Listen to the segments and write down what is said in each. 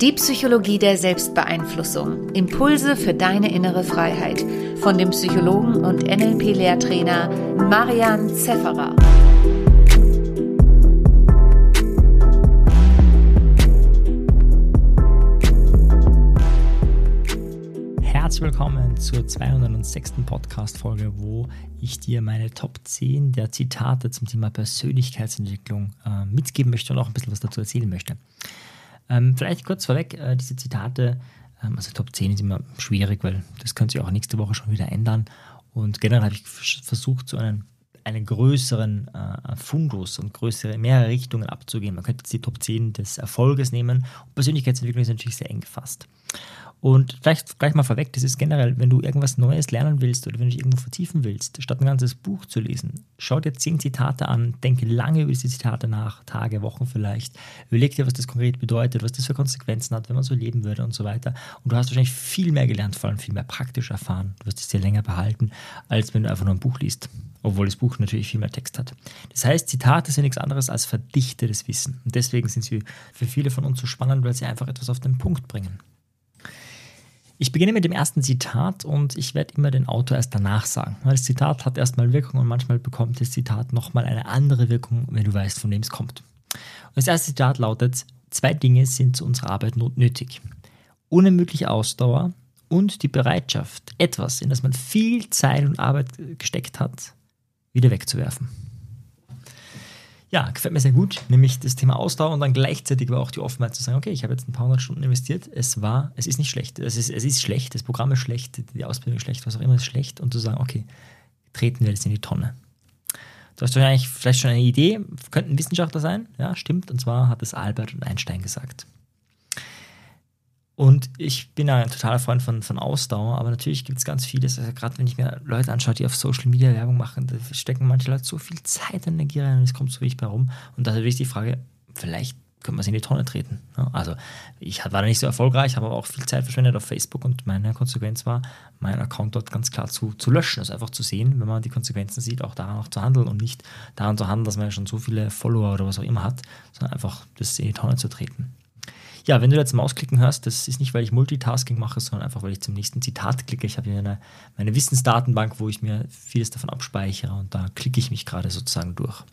Die Psychologie der Selbstbeeinflussung. Impulse für deine innere Freiheit. Von dem Psychologen und NLP-Lehrtrainer Marian Zefferer. Herzlich willkommen zur 206. Podcast-Folge, wo ich dir meine Top 10 der Zitate zum Thema Persönlichkeitsentwicklung äh, mitgeben möchte und auch ein bisschen was dazu erzählen möchte. Ähm, vielleicht kurz vorweg, äh, diese Zitate, ähm, also Top 10 ist immer schwierig, weil das könnte sich auch nächste Woche schon wieder ändern. Und generell habe ich versucht, so einen, einen größeren äh, Fundus und größere, mehrere Richtungen abzugehen. Man könnte jetzt die Top 10 des Erfolges nehmen. Und Persönlichkeitsentwicklung ist natürlich sehr eng gefasst. Und vielleicht gleich mal vorweg, das ist generell, wenn du irgendwas Neues lernen willst oder wenn du dich irgendwo vertiefen willst, statt ein ganzes Buch zu lesen, schau dir zehn Zitate an, denke lange über diese Zitate nach, Tage, Wochen vielleicht, überleg dir, was das konkret bedeutet, was das für Konsequenzen hat, wenn man so leben würde und so weiter. Und du hast wahrscheinlich viel mehr gelernt, vor allem viel mehr praktisch erfahren. Du wirst es dir länger behalten, als wenn du einfach nur ein Buch liest, obwohl das Buch natürlich viel mehr Text hat. Das heißt, Zitate sind nichts anderes als verdichtetes Wissen. Und deswegen sind sie für viele von uns so spannend, weil sie einfach etwas auf den Punkt bringen. Ich beginne mit dem ersten Zitat und ich werde immer den Autor erst danach sagen. Das Zitat hat erstmal Wirkung und manchmal bekommt das Zitat nochmal eine andere Wirkung, wenn du weißt, von wem es kommt. Und das erste Zitat lautet, zwei Dinge sind zu unserer Arbeit notnötig. Unermüdliche Ausdauer und die Bereitschaft, etwas, in das man viel Zeit und Arbeit gesteckt hat, wieder wegzuwerfen ja, gefällt mir sehr gut, nämlich das Thema Ausdauer und dann gleichzeitig aber auch die Offenheit zu sagen, okay, ich habe jetzt ein paar hundert Stunden investiert, es war, es ist nicht schlecht, es ist, es ist schlecht, das Programm ist schlecht, die Ausbildung ist schlecht, was auch immer ist schlecht und zu sagen, okay, treten wir jetzt in die Tonne. Du hast wahrscheinlich vielleicht schon eine Idee, könnten Wissenschaftler sein, ja, stimmt, und zwar hat es Albert und Einstein gesagt. Und ich bin ein totaler Freund von, von Ausdauer, aber natürlich gibt es ganz vieles. Also gerade wenn ich mir Leute anschaue, die auf Social Media Werbung machen, da stecken manche Leute so viel Zeit und Energie rein und es kommt so wenig bei rum. Und da ist natürlich die Frage, vielleicht können wir es in die Tonne treten. Also ich war da nicht so erfolgreich, habe aber auch viel Zeit verschwendet auf Facebook und meine Konsequenz war, meinen Account dort ganz klar zu, zu löschen. Also einfach zu sehen, wenn man die Konsequenzen sieht, auch daran auch zu handeln und nicht daran zu handeln, dass man ja schon so viele Follower oder was auch immer hat, sondern einfach das in die Tonne zu treten. Ja, wenn du jetzt Mausklicken hörst, das ist nicht, weil ich Multitasking mache, sondern einfach, weil ich zum nächsten Zitat klicke. Ich habe hier eine, meine Wissensdatenbank, wo ich mir vieles davon abspeichere und da klicke ich mich gerade sozusagen durch.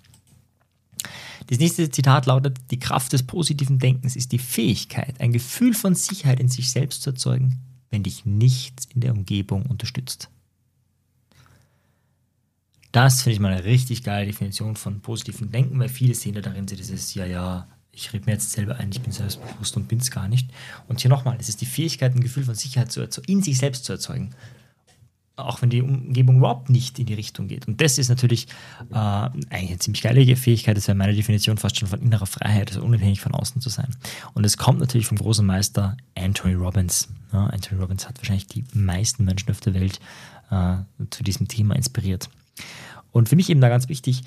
Das nächste Zitat lautet, die Kraft des positiven Denkens ist die Fähigkeit, ein Gefühl von Sicherheit in sich selbst zu erzeugen, wenn dich nichts in der Umgebung unterstützt. Das finde ich mal eine richtig geile Definition von positivem Denken, weil viele sehen da darin so dieses, ja, ja, ich rede mir jetzt selber ein, ich bin selbstbewusst und bin es gar nicht. Und hier nochmal, es ist die Fähigkeit, ein Gefühl von Sicherheit zu in sich selbst zu erzeugen. Auch wenn die Umgebung überhaupt nicht in die Richtung geht. Und das ist natürlich äh, eine ziemlich geile Fähigkeit. Das wäre meine Definition fast schon von innerer Freiheit, also unabhängig von außen zu sein. Und es kommt natürlich vom großen Meister Anthony Robbins. Ja, Anthony Robbins hat wahrscheinlich die meisten Menschen auf der Welt äh, zu diesem Thema inspiriert. Und für mich eben da ganz wichtig,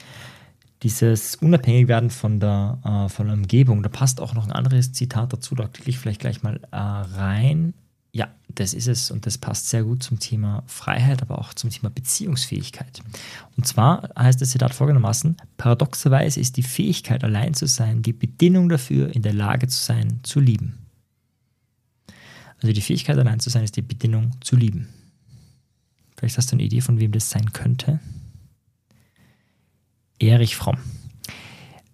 dieses Unabhängigwerden von der, äh, von der Umgebung, da passt auch noch ein anderes Zitat dazu, da klicke ich vielleicht gleich mal äh, rein. Ja, das ist es und das passt sehr gut zum Thema Freiheit, aber auch zum Thema Beziehungsfähigkeit. Und zwar heißt das Zitat folgendermaßen, paradoxerweise ist die Fähigkeit, allein zu sein, die Bedingung dafür, in der Lage zu sein, zu lieben. Also die Fähigkeit, allein zu sein, ist die Bedingung zu lieben. Vielleicht hast du eine Idee, von wem das sein könnte. Erich Fromm.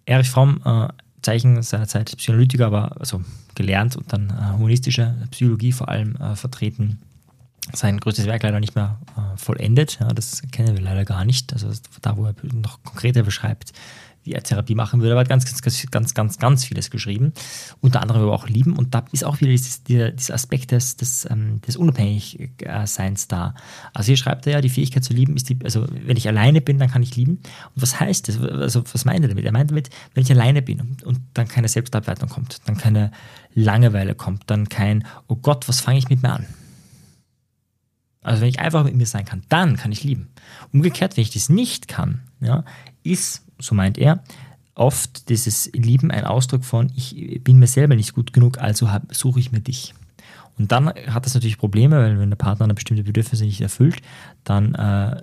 Erich Fromm, äh, Zeichen seiner Zeit Psychoanalytiker, aber also gelernt und dann äh, humanistische Psychologie vor allem äh, vertreten. Sein größtes Werk leider nicht mehr äh, vollendet. Ja, das kennen wir leider gar nicht. Also da, wo er noch konkreter beschreibt, er Therapie machen würde. Aber er hat ganz, ganz, ganz, ganz, ganz vieles geschrieben. Unter anderem aber auch Lieben. Und da ist auch wieder dieses, dieser Aspekt des, des, ähm, des Unabhängigseins da. Also hier schreibt er ja, die Fähigkeit zu lieben ist die, also wenn ich alleine bin, dann kann ich lieben. Und was heißt das? Also was meint er damit? Er meint damit, wenn ich alleine bin und, und dann keine Selbstabwertung kommt, dann keine Langeweile kommt, dann kein, oh Gott, was fange ich mit mir an? Also wenn ich einfach mit mir sein kann, dann kann ich lieben. Umgekehrt, wenn ich das nicht kann, ja, ist so meint er, oft dieses Lieben ein Ausdruck von, ich bin mir selber nicht gut genug, also suche ich mir dich. Und dann hat das natürlich Probleme, weil wenn der Partner eine bestimmte Bedürfnisse nicht erfüllt, dann äh,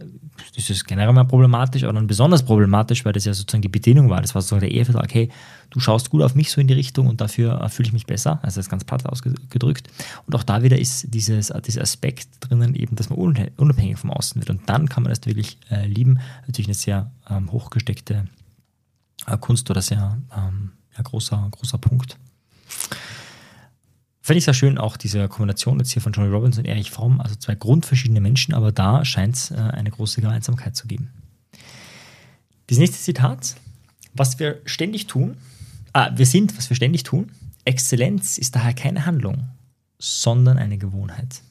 das ist generell mal problematisch, aber dann besonders problematisch, weil das ja sozusagen die Bedingung war. Das war sozusagen der Ehevertrag, hey, du schaust gut auf mich so in die Richtung und dafür fühle ich mich besser. Also das ist ganz platt ausgedrückt. Und auch da wieder ist dieses, dieser Aspekt drinnen, eben, dass man unabhängig vom Außen wird. Und dann kann man das wirklich äh, lieben. Natürlich eine sehr ähm, hochgesteckte äh, Kunst oder sehr ähm, ja, großer, großer Punkt. Fände ich sehr schön, auch diese Kombination jetzt hier von Johnny Robbins und Erich Fromm, also zwei grundverschiedene Menschen, aber da scheint es äh, eine große Gemeinsamkeit zu geben. Das nächste Zitat, was wir ständig tun, ah, wir sind, was wir ständig tun, Exzellenz ist daher keine Handlung, sondern eine Gewohnheit.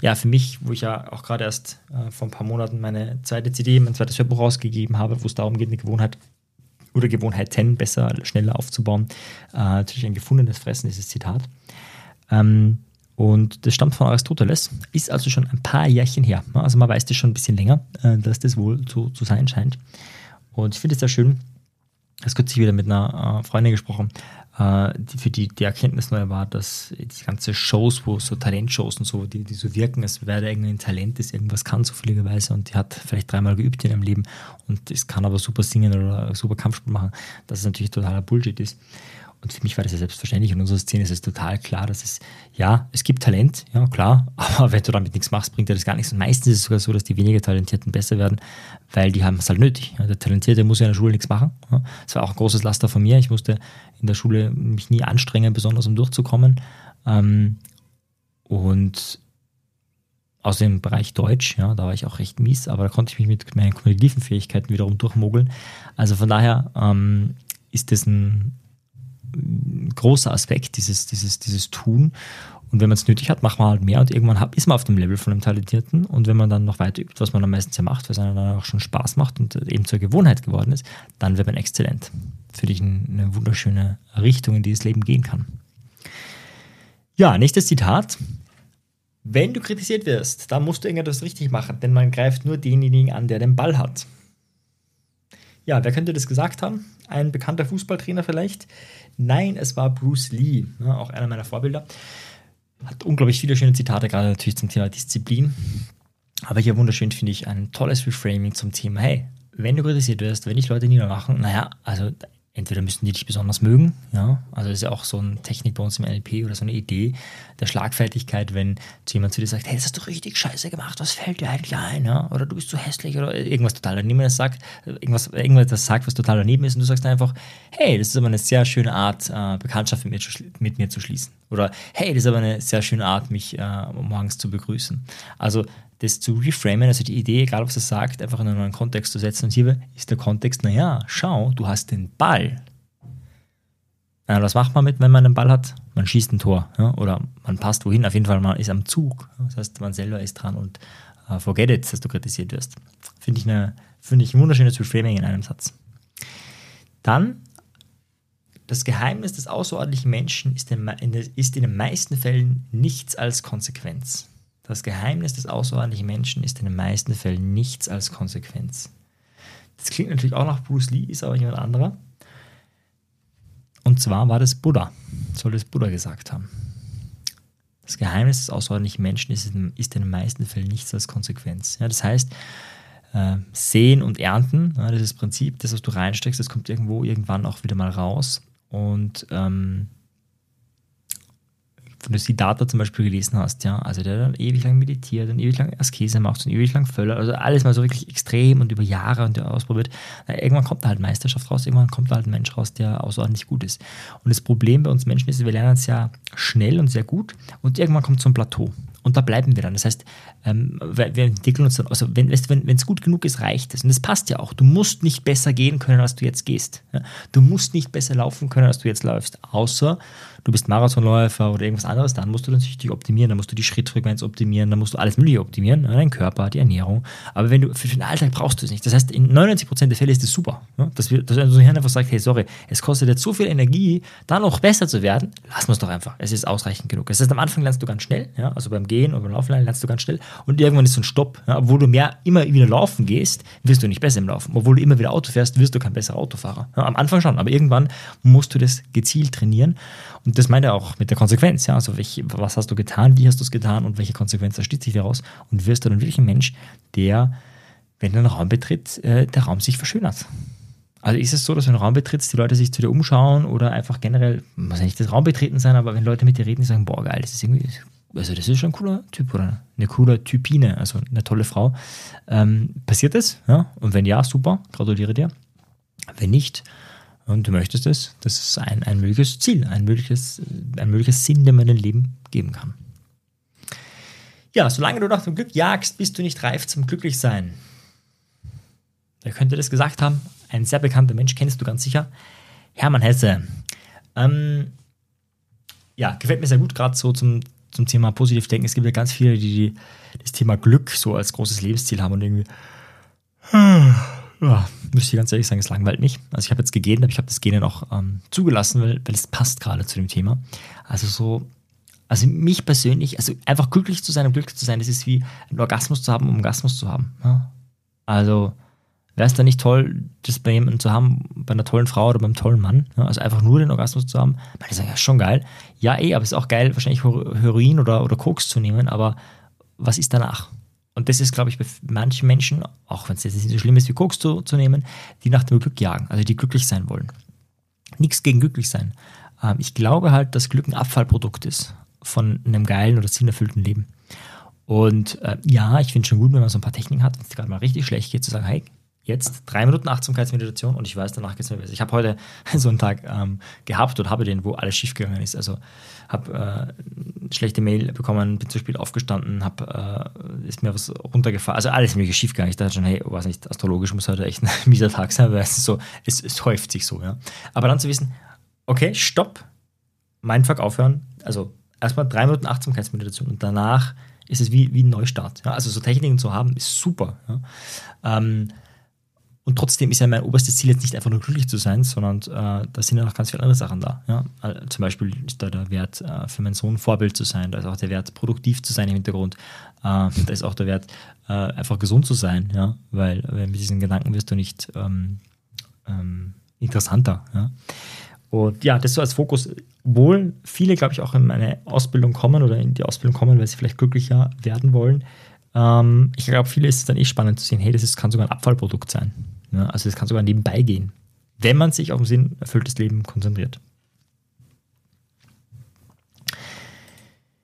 Ja, für mich, wo ich ja auch gerade erst äh, vor ein paar Monaten meine zweite CD, mein zweites Hörbuch rausgegeben habe, wo es darum geht, eine Gewohnheit oder Gewohnheiten besser, schneller aufzubauen. Äh, natürlich ein gefundenes Fressen, dieses Zitat. Ähm, und das stammt von Aristoteles, ist also schon ein paar Jährchen her. Also man weiß das schon ein bisschen länger, äh, dass das wohl zu, zu sein scheint. Und ich finde es sehr schön, das kürzlich wieder mit einer äh, Freundin gesprochen, äh, die, für die die Erkenntnis neu war, dass die ganze Shows, wo so Talentshows und so, die, die so wirken, als wäre da irgendein Talent, das irgendwas kann, zufälligerweise, und die hat vielleicht dreimal geübt in ihrem Leben und es kann aber super singen oder super Kampfsport machen, dass es natürlich totaler Bullshit ist. Und für mich war das ja selbstverständlich. In unserer Szene ist es total klar, dass es, ja, es gibt Talent, ja, klar, aber wenn du damit nichts machst, bringt dir das gar nichts. Und meistens ist es sogar so, dass die weniger Talentierten besser werden, weil die haben es halt nötig. Ja, der Talentierte muss ja in der Schule nichts machen. Ja. Das war auch ein großes Laster von mir. Ich musste in der Schule mich nie anstrengen, besonders um durchzukommen. Ähm, und aus dem Bereich Deutsch, ja, da war ich auch recht mies, aber da konnte ich mich mit meinen kognitiven Fähigkeiten wiederum durchmogeln. Also von daher ähm, ist das ein großer Aspekt, dieses, dieses, dieses Tun. Und wenn man es nötig hat, macht man halt mehr und irgendwann ist man auf dem Level von einem Talentierten. Und wenn man dann noch weiter übt, was man dann meistens ja macht, weil es einem dann auch schon Spaß macht und eben zur Gewohnheit geworden ist, dann wird man exzellent. Für dich eine wunderschöne Richtung, in die das Leben gehen kann. Ja, nächstes Zitat. Wenn du kritisiert wirst, dann musst du irgendetwas richtig machen, denn man greift nur denjenigen an, der den Ball hat. Ja, wer könnte das gesagt haben? Ein bekannter Fußballtrainer vielleicht? Nein, es war Bruce Lee, ja, auch einer meiner Vorbilder. Hat unglaublich viele schöne Zitate, gerade natürlich zum Thema Disziplin. Aber hier wunderschön finde ich ein tolles Reframing zum Thema, hey, wenn du kritisiert wirst, wenn dich Leute niedermachen, naja, also entweder müssen die dich besonders mögen, ja, also das ist ja auch so eine Technik bei uns im NLP oder so eine Idee der Schlagfertigkeit, wenn jemand zu dir sagt, hey, das hast du richtig scheiße gemacht, was fällt dir eigentlich ein, ja? oder du bist zu hässlich oder irgendwas total daneben sagt, irgendwas, irgendwas sagt, was total daneben ist und du sagst einfach, hey, das ist aber eine sehr schöne Art, äh, Bekanntschaft mit mir, mit mir, zu schließen oder hey, das ist aber eine sehr schöne Art, mich äh, morgens zu begrüßen. Also das zu reframen, also die Idee, egal was er sagt, einfach in einen neuen Kontext zu setzen. Und hier ist der Kontext, naja, schau, du hast den Ball. Ja, was macht man mit, wenn man einen Ball hat? Man schießt ein Tor ja? oder man passt wohin. Auf jeden Fall, man ist am Zug. Das heißt, man selber ist dran und uh, forget it, dass du kritisiert wirst. Finde ich, find ich ein wunderschönes Reframing in einem Satz. Dann, das Geheimnis des außerordentlichen Menschen ist in den meisten Fällen nichts als Konsequenz. Das Geheimnis des außerordentlichen Menschen ist in den meisten Fällen nichts als Konsequenz. Das klingt natürlich auch nach Bruce Lee, ist aber jemand anderer. Und zwar war das Buddha, soll das Buddha gesagt haben. Das Geheimnis des außerordentlichen Menschen ist in, ist in den meisten Fällen nichts als Konsequenz. Ja, das heißt, äh, sehen und ernten, ja, das ist das Prinzip, das, was du reinsteckst, das kommt irgendwo irgendwann auch wieder mal raus. Und ähm, wenn du Siddhartha zum Beispiel gelesen hast, ja, also der dann ewig lang meditiert und ewig lang Askese macht und ewig lang Völler, also alles mal so wirklich extrem und über Jahre und ausprobiert, irgendwann kommt da halt Meisterschaft raus, irgendwann kommt da halt ein Mensch raus, der außerordentlich gut ist. Und das Problem bei uns Menschen ist, wir lernen es ja schnell und sehr gut und irgendwann kommt so ein Plateau. Und da bleiben wir dann. Das heißt, ähm, wir entwickeln uns dann, also wenn es wenn, gut genug ist, reicht es. Und das passt ja auch. Du musst nicht besser gehen können, als du jetzt gehst. Du musst nicht besser laufen können, als du jetzt läufst. Außer du bist Marathonläufer oder irgendwas anderes, dann musst du natürlich dich optimieren, dann musst du die Schrittfrequenz optimieren, dann musst du alles Mögliche optimieren, deinen Körper, die Ernährung. Aber wenn du für den Alltag brauchst du es nicht. Das heißt, in 99% der Fälle ist es super, dass, wir, dass unser Hirn einfach sagt, hey, sorry, es kostet jetzt so viel Energie, da noch besser zu werden, lassen wir es doch einfach. Es ist ausreichend genug. Das heißt, am Anfang lernst du ganz schnell, ja? also beim Gehen oder beim Laufen lernst du ganz schnell und irgendwann ist so ein Stopp. Ja? Obwohl du mehr immer wieder laufen gehst, wirst du nicht besser im Laufen. Obwohl du immer wieder Auto fährst, wirst du kein besserer Autofahrer. Ja? Am Anfang schon, aber irgendwann musst du das gezielt trainieren. Und das meint er auch mit der Konsequenz. Ja? Also welch, was hast du getan, wie hast du es getan und welche Konsequenz erschließt sich daraus? Und wirst du dann wirklich ein Mensch, der wenn du einen Raum betritt, äh, der Raum sich verschönert. Also ist es so, dass wenn du einen Raum betrittst, die Leute sich zu dir umschauen oder einfach generell, muss ja nicht das Raum betreten sein, aber wenn Leute mit dir reden, die sagen, boah, geil, das ist irgendwie, also das ist schon ein cooler Typ oder eine coole Typine, also eine tolle Frau. Ähm, passiert das? Ja? Und wenn ja, super, gratuliere dir. Wenn nicht, und du möchtest es, das ist ein, ein mögliches Ziel, ein mögliches, ein mögliches Sinn, den man in Leben geben kann. Ja, solange du nach dem Glück jagst, bist du nicht reif zum Glücklichsein. Wer könnte das gesagt haben? Ein sehr bekannter Mensch, kennst du ganz sicher. Hermann Hesse. Ähm, ja, gefällt mir sehr gut, gerade so zum, zum Thema positiv denken. Es gibt ja ganz viele, die, die das Thema Glück so als großes Lebensziel haben und irgendwie ja, müsste ich ganz ehrlich sagen, es langweilt mich. Also ich habe jetzt gegeben, aber ich habe das Genen auch ähm, zugelassen, weil, weil es passt gerade zu dem Thema. Also so, also mich persönlich, also einfach glücklich zu sein, um glücklich zu sein, das ist wie einen Orgasmus zu haben, um einen Orgasmus zu haben. Ja? Also wäre es da nicht toll, das bei jemandem zu haben, bei einer tollen Frau oder beim tollen Mann? Ja? Also einfach nur den Orgasmus zu haben. Meine sagen, ja, schon geil. Ja, eh, aber es ist auch geil, wahrscheinlich Heroin oder, oder Koks zu nehmen, aber was ist danach? Und das ist, glaube ich, bei manchen Menschen, auch wenn es jetzt nicht so schlimm ist wie Koks zu, zu nehmen, die nach dem Glück jagen, also die glücklich sein wollen. Nichts gegen glücklich sein. Ähm, ich glaube halt, dass Glück ein Abfallprodukt ist von einem geilen oder sinnerfüllten Leben. Und äh, ja, ich finde es schon gut, wenn man so ein paar Techniken hat, wenn es gerade mal richtig schlecht geht, zu sagen, hey, jetzt drei Minuten Achtsamkeitsmeditation und ich weiß, danach geht es mir besser. Ich habe heute so einen Tag ähm, gehabt und habe den, wo alles schief gegangen ist. Also habe äh, schlechte Mail bekommen, bin zu spät aufgestanden, hab, äh, ist mir was runtergefahren. Also alles mir schief gegangen. Ich dachte schon, hey, weiß nicht, astrologisch muss heute echt ein mieser Tag sein, weil es so, es, es häuft sich so. Ja. Aber dann zu wissen, okay, stopp, Mindfuck aufhören. Also erstmal drei Minuten Achtsamkeitsmeditation und danach ist es wie, wie ein Neustart. Ja. Also so Techniken zu haben, ist super. Ja. Ähm, und trotzdem ist ja mein oberstes Ziel jetzt nicht einfach nur glücklich zu sein, sondern äh, da sind ja noch ganz viele andere Sachen da. Ja? Also zum Beispiel ist da der Wert äh, für meinen Sohn Vorbild zu sein, da ist auch der Wert produktiv zu sein im Hintergrund, äh, da ist auch der Wert äh, einfach gesund zu sein, ja? weil äh, mit diesen Gedanken wirst du nicht ähm, ähm, interessanter. Ja? Und ja, das so als Fokus, obwohl viele, glaube ich, auch in meine Ausbildung kommen oder in die Ausbildung kommen, weil sie vielleicht glücklicher werden wollen. Ähm, ich glaube, viele ist es dann eh spannend zu sehen, hey, das ist, kann sogar ein Abfallprodukt sein. Ja, also das kann sogar nebenbei gehen, wenn man sich auf ein sinnerfülltes Leben konzentriert.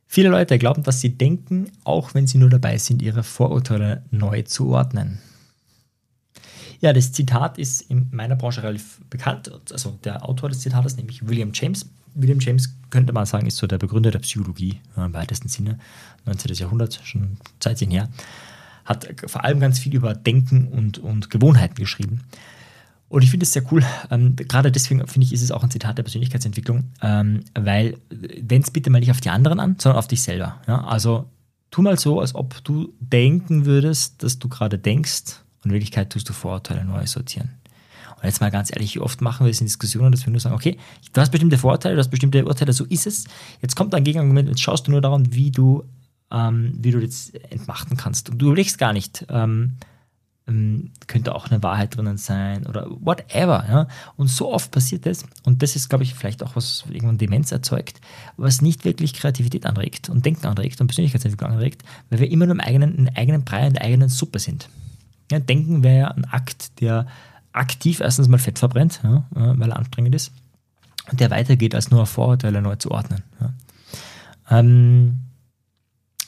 Viele Leute glauben, was sie denken, auch wenn sie nur dabei sind, ihre Vorurteile neu zu ordnen. Ja, das Zitat ist in meiner Branche relativ bekannt. Also der Autor des Zitates, nämlich William James. William James könnte man sagen, ist so der Begründer der Psychologie im weitesten Sinne. 19. Jahrhundert, schon Zeitchen her hat vor allem ganz viel über Denken und, und Gewohnheiten geschrieben. Und ich finde es sehr cool. Ähm, gerade deswegen finde ich, ist es auch ein Zitat der Persönlichkeitsentwicklung, ähm, weil wenn es bitte mal nicht auf die anderen an, sondern auf dich selber. Ja? Also tu mal so, als ob du denken würdest, dass du gerade denkst und in Wirklichkeit tust du Vorurteile neu sortieren. Und jetzt mal ganz ehrlich, wie oft machen wir es in Diskussionen, dass wir nur sagen, okay, du hast bestimmte Vorurteile, du hast bestimmte Urteile, so ist es. Jetzt kommt ein Gegenargument, jetzt schaust du nur daran, wie du ähm, wie du das entmachten kannst. Und du überlegst gar nicht, ähm, ähm, könnte auch eine Wahrheit drinnen sein oder whatever. Ja? Und so oft passiert das, und das ist, glaube ich, vielleicht auch was irgendwann Demenz erzeugt, was nicht wirklich Kreativität anregt und Denken anregt und Persönlichkeitsentwicklung anregt, weil wir immer nur im eigenen, in eigenen Brei, in der eigenen Suppe sind. Ja, Denken wäre ja ein Akt, der aktiv erstens mal Fett verbrennt, ja, weil er anstrengend ist, und der weitergeht, als nur Vorurteile neu zu ordnen. Ähm,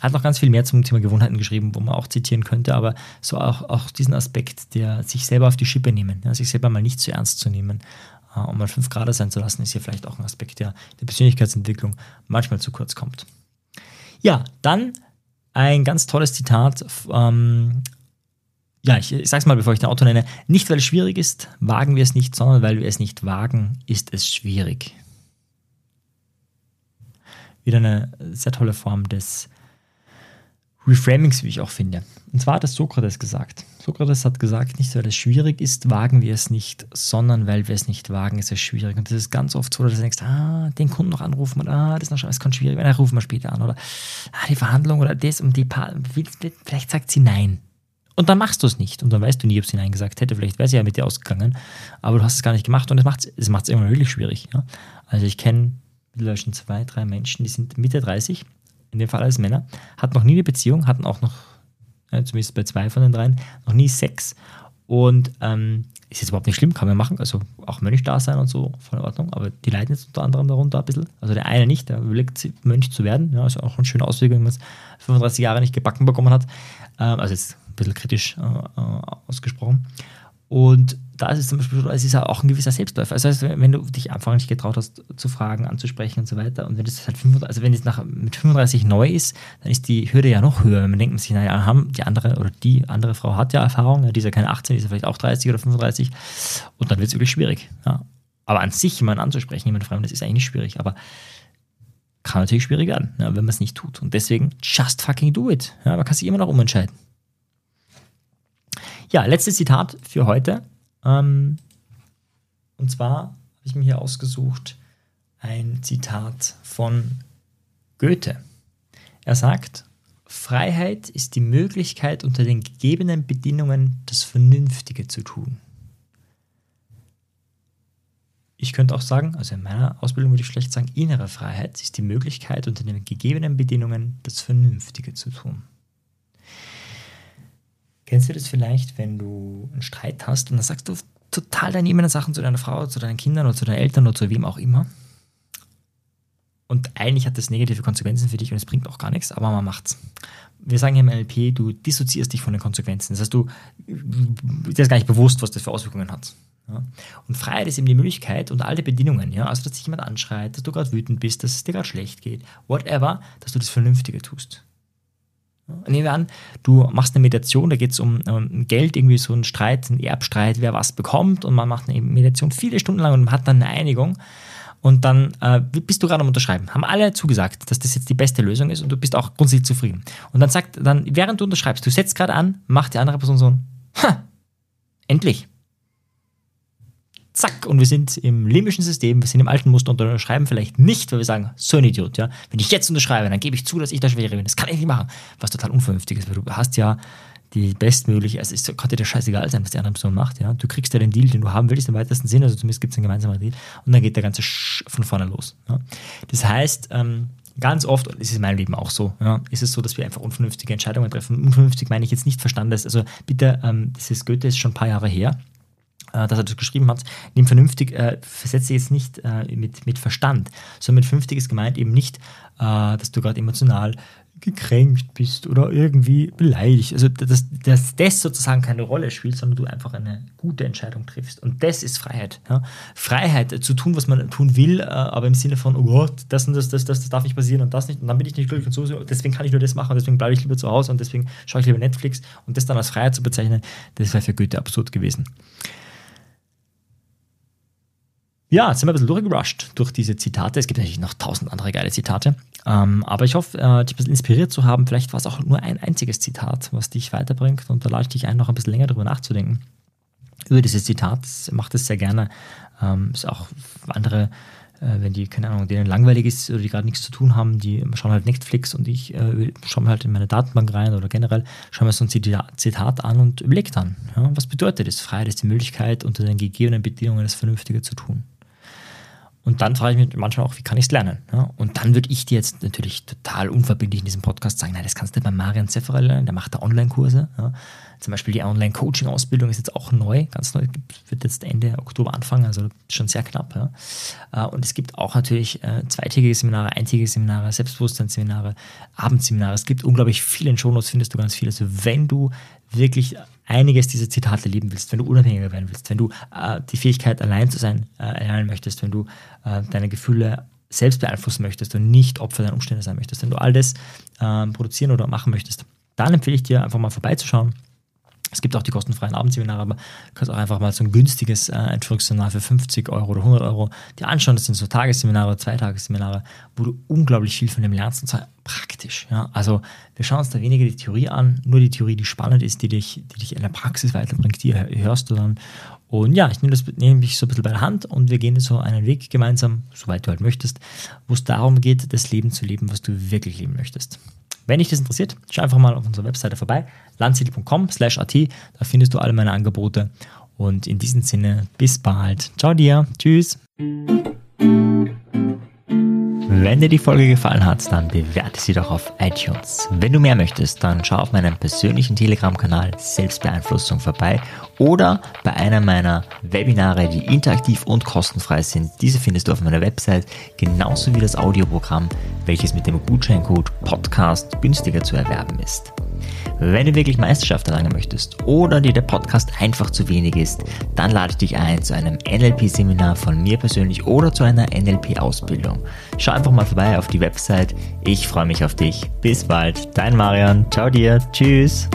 hat noch ganz viel mehr zum Thema Gewohnheiten geschrieben, wo man auch zitieren könnte, aber so auch, auch diesen Aspekt, der sich selber auf die Schippe nehmen, ja, sich selber mal nicht zu ernst zu nehmen äh, und mal fünf Grad sein zu lassen, ist hier vielleicht auch ein Aspekt, der der Persönlichkeitsentwicklung manchmal zu kurz kommt. Ja, dann ein ganz tolles Zitat. Ähm, ja, ich, ich sag's mal, bevor ich den Autor nenne. Nicht, weil es schwierig ist, wagen wir es nicht, sondern weil wir es nicht wagen, ist es schwierig. Wieder eine sehr tolle Form des Reframings, wie ich auch finde. Und zwar hat das Sokrates gesagt. Sokrates hat gesagt, nicht weil es schwierig ist, wagen wir es nicht, sondern weil wir es nicht wagen, ist es schwierig. Und das ist ganz oft so, dass du denkst, ah, den Kunden noch anrufen oder ah, das ist noch es kann schwierig, werden, rufen wir später an oder ah, die Verhandlung oder das und die pa vielleicht sagt sie nein. Und dann machst du es nicht. Und dann weißt du nie, ob sie Nein gesagt hätte. Vielleicht wäre sie ja mit dir ausgegangen. Aber du hast es gar nicht gemacht und es macht es macht's irgendwann wirklich schwierig. Ja? Also ich kenne mittlerweile schon zwei, drei Menschen, die sind Mitte 30 in dem Fall als Männer, hatten noch nie eine Beziehung, hatten auch noch äh, zumindest bei zwei von den dreien, noch nie Sex. Und ähm, ist jetzt überhaupt nicht schlimm, kann man machen. Also auch Mönch da sein und so, voll in Ordnung. Aber die leiden jetzt unter anderem darunter ein bisschen. Also der eine nicht, der überlegt, Mönch zu werden. Ja, ist auch eine schöne Auswirkung, wenn man es 35 Jahre nicht gebacken bekommen hat. Ähm, also jetzt ein bisschen kritisch äh, äh ausgesprochen. Und da ist es zum Beispiel es ist auch ein gewisser Selbstläufer. Also wenn du dich einfach nicht getraut hast, zu fragen, anzusprechen und so weiter, und wenn das halt 35, also wenn es nach, mit 35 neu ist, dann ist die Hürde ja noch höher. Man denkt sich, naja, haben die andere oder die andere Frau hat ja Erfahrung, die ist ja keine 18, die ist ja vielleicht auch 30 oder 35, und dann wird es wirklich schwierig. Ja. Aber an sich jemanden anzusprechen, jemanden fragen, das ist eigentlich schwierig, aber kann natürlich schwierig werden, ja, wenn man es nicht tut. Und deswegen, just fucking do it. Ja, man kann sich immer noch umentscheiden. Ja, letztes Zitat für heute. Ähm, und zwar habe ich mir hier ausgesucht ein Zitat von Goethe. Er sagt, Freiheit ist die Möglichkeit, unter den gegebenen Bedingungen das Vernünftige zu tun. Ich könnte auch sagen, also in meiner Ausbildung würde ich schlecht sagen, innere Freiheit ist die Möglichkeit, unter den gegebenen Bedingungen das Vernünftige zu tun. Kennst du das vielleicht, wenn du einen Streit hast und dann sagst du total deine e Sachen zu deiner Frau, zu deinen Kindern oder zu deinen Eltern oder zu wem auch immer? Und eigentlich hat das negative Konsequenzen für dich und es bringt auch gar nichts, aber man macht's. Wir sagen hier im NLP, du dissoziierst dich von den Konsequenzen. Das heißt, du, dir gar nicht bewusst, was das für Auswirkungen hat. Ja? Und Freiheit ist eben die Möglichkeit und alle Bedingungen, ja? also dass dich jemand anschreit, dass du gerade wütend bist, dass es dir gerade schlecht geht, whatever, dass du das Vernünftige tust. Nehmen wir an, du machst eine Meditation, da geht es um, um, Geld, irgendwie so ein Streit, ein Erbstreit, wer was bekommt und man macht eine Meditation viele Stunden lang und man hat dann eine Einigung und dann äh, bist du gerade am Unterschreiben. Haben alle zugesagt, dass das jetzt die beste Lösung ist und du bist auch grundsätzlich zufrieden. Und dann sagt, dann, während du unterschreibst, du setzt gerade an, macht die andere Person so ein, ha, endlich zack, und wir sind im limbischen System, wir sind im alten Muster und unterschreiben vielleicht nicht, weil wir sagen, so ein Idiot, ja. Wenn ich jetzt unterschreibe, dann gebe ich zu, dass ich der Schwere bin. Das kann ich nicht machen. Was total unvernünftig ist, weil du hast ja die bestmögliche, also es kann dir der scheißegal sein, was die andere Person macht, ja. Du kriegst ja den Deal, den du haben willst, im weitesten Sinne, also zumindest gibt es einen gemeinsamen Deal, und dann geht der ganze Sch von vorne los. Ja. Das heißt, ähm, ganz oft, und es ist in meinem Leben auch so, ja, ist es so, dass wir einfach unvernünftige Entscheidungen treffen. Unvernünftig meine ich jetzt nicht Verstandes, also bitte, ähm, das ist Goethe, ist schon ein paar Jahre her, äh, dass er das geschrieben hat, nimm vernünftig, äh, versetze jetzt nicht äh, mit, mit Verstand, sondern mit vernünftig ist gemeint eben nicht, äh, dass du gerade emotional gekränkt bist oder irgendwie beleidigt. Also, dass, dass das sozusagen keine Rolle spielt, sondern du einfach eine gute Entscheidung triffst. Und das ist Freiheit. Ja? Freiheit zu tun, was man tun will, äh, aber im Sinne von, oh Gott, das und das, das, das, das darf nicht passieren und das nicht. Und dann bin ich nicht glücklich und so, deswegen kann ich nur das machen deswegen bleibe ich lieber zu Hause und deswegen schaue ich lieber Netflix. Und das dann als Freiheit zu bezeichnen, das wäre für Goethe absurd gewesen. Ja, jetzt sind wir ein bisschen durchgerusht durch diese Zitate. Es gibt natürlich noch tausend andere geile Zitate. Ähm, aber ich hoffe, äh, dich ein bisschen inspiriert zu haben. Vielleicht war es auch nur ein einziges Zitat, was dich weiterbringt. Und da lade ich dich ein, noch ein bisschen länger darüber nachzudenken. Über dieses Zitat. Macht es sehr gerne. Ähm, ist auch andere äh, wenn die, keine Ahnung, denen langweilig ist oder die gerade nichts zu tun haben, die schauen halt Netflix und ich äh, schaue mir halt in meine Datenbank rein oder generell schaue mir so ein Zitat an und überlege dann, ja, was bedeutet das? Freiheit ist die Möglichkeit, unter den gegebenen Bedingungen das Vernünftige zu tun. Und dann frage ich mich manchmal auch, wie kann ich es lernen? Ja? Und dann würde ich dir jetzt natürlich total unverbindlich in diesem Podcast sagen, nein, das kannst du bei Marian Zefferer lernen, der macht da Online-Kurse. Ja? Zum Beispiel die Online-Coaching-Ausbildung ist jetzt auch neu, ganz neu, wird jetzt Ende Oktober anfangen, also schon sehr knapp. Ja? Äh, und es gibt auch natürlich äh, zweitägige Seminare, eintägige Seminare, Selbstbewusstseinsseminare, Abendseminare. Es gibt unglaublich viele in Shownotes, findest du ganz viele. Also wenn du wirklich einiges dieser Zitate leben willst, wenn du unabhängiger werden willst, wenn du äh, die Fähigkeit, allein zu sein, äh, erlernen möchtest, wenn du deine Gefühle selbst beeinflussen möchtest und nicht Opfer deiner Umstände sein möchtest, wenn du all das ähm, produzieren oder machen möchtest, dann empfehle ich dir einfach mal vorbeizuschauen es gibt auch die kostenfreien Abendseminare, aber du kannst auch einfach mal so ein günstiges äh, Entführungsseminar für 50 Euro oder 100 Euro dir anschauen. Das sind so Tagesseminare, Zweitagesseminare, wo du unglaublich viel von dem lernst und zwar praktisch. Ja? Also wir schauen uns da weniger die Theorie an, nur die Theorie, die spannend ist, die dich, die dich in der Praxis weiterbringt, die hörst du dann. Und ja, ich nehme das nehme ich so ein bisschen bei der Hand und wir gehen so einen Weg gemeinsam, soweit du halt möchtest, wo es darum geht, das Leben zu leben, was du wirklich leben möchtest. Wenn dich das interessiert, schau einfach mal auf unserer Webseite vorbei, landsiedel.com slash at, da findest du alle meine Angebote. Und in diesem Sinne, bis bald. Ciao dir. Tschüss. Wenn dir die Folge gefallen hat, dann bewerte sie doch auf iTunes. Wenn du mehr möchtest, dann schau auf meinem persönlichen Telegram-Kanal Selbstbeeinflussung vorbei oder bei einer meiner Webinare, die interaktiv und kostenfrei sind. Diese findest du auf meiner Website, genauso wie das Audioprogramm, welches mit dem Gutscheincode Podcast günstiger zu erwerben ist. Wenn du wirklich Meisterschaft erlangen möchtest oder dir der Podcast einfach zu wenig ist, dann lade ich dich ein zu einem NLP-Seminar von mir persönlich oder zu einer NLP-Ausbildung. Schau einfach mal vorbei auf die Website. Ich freue mich auf dich. Bis bald. Dein Marian. Ciao dir. Tschüss.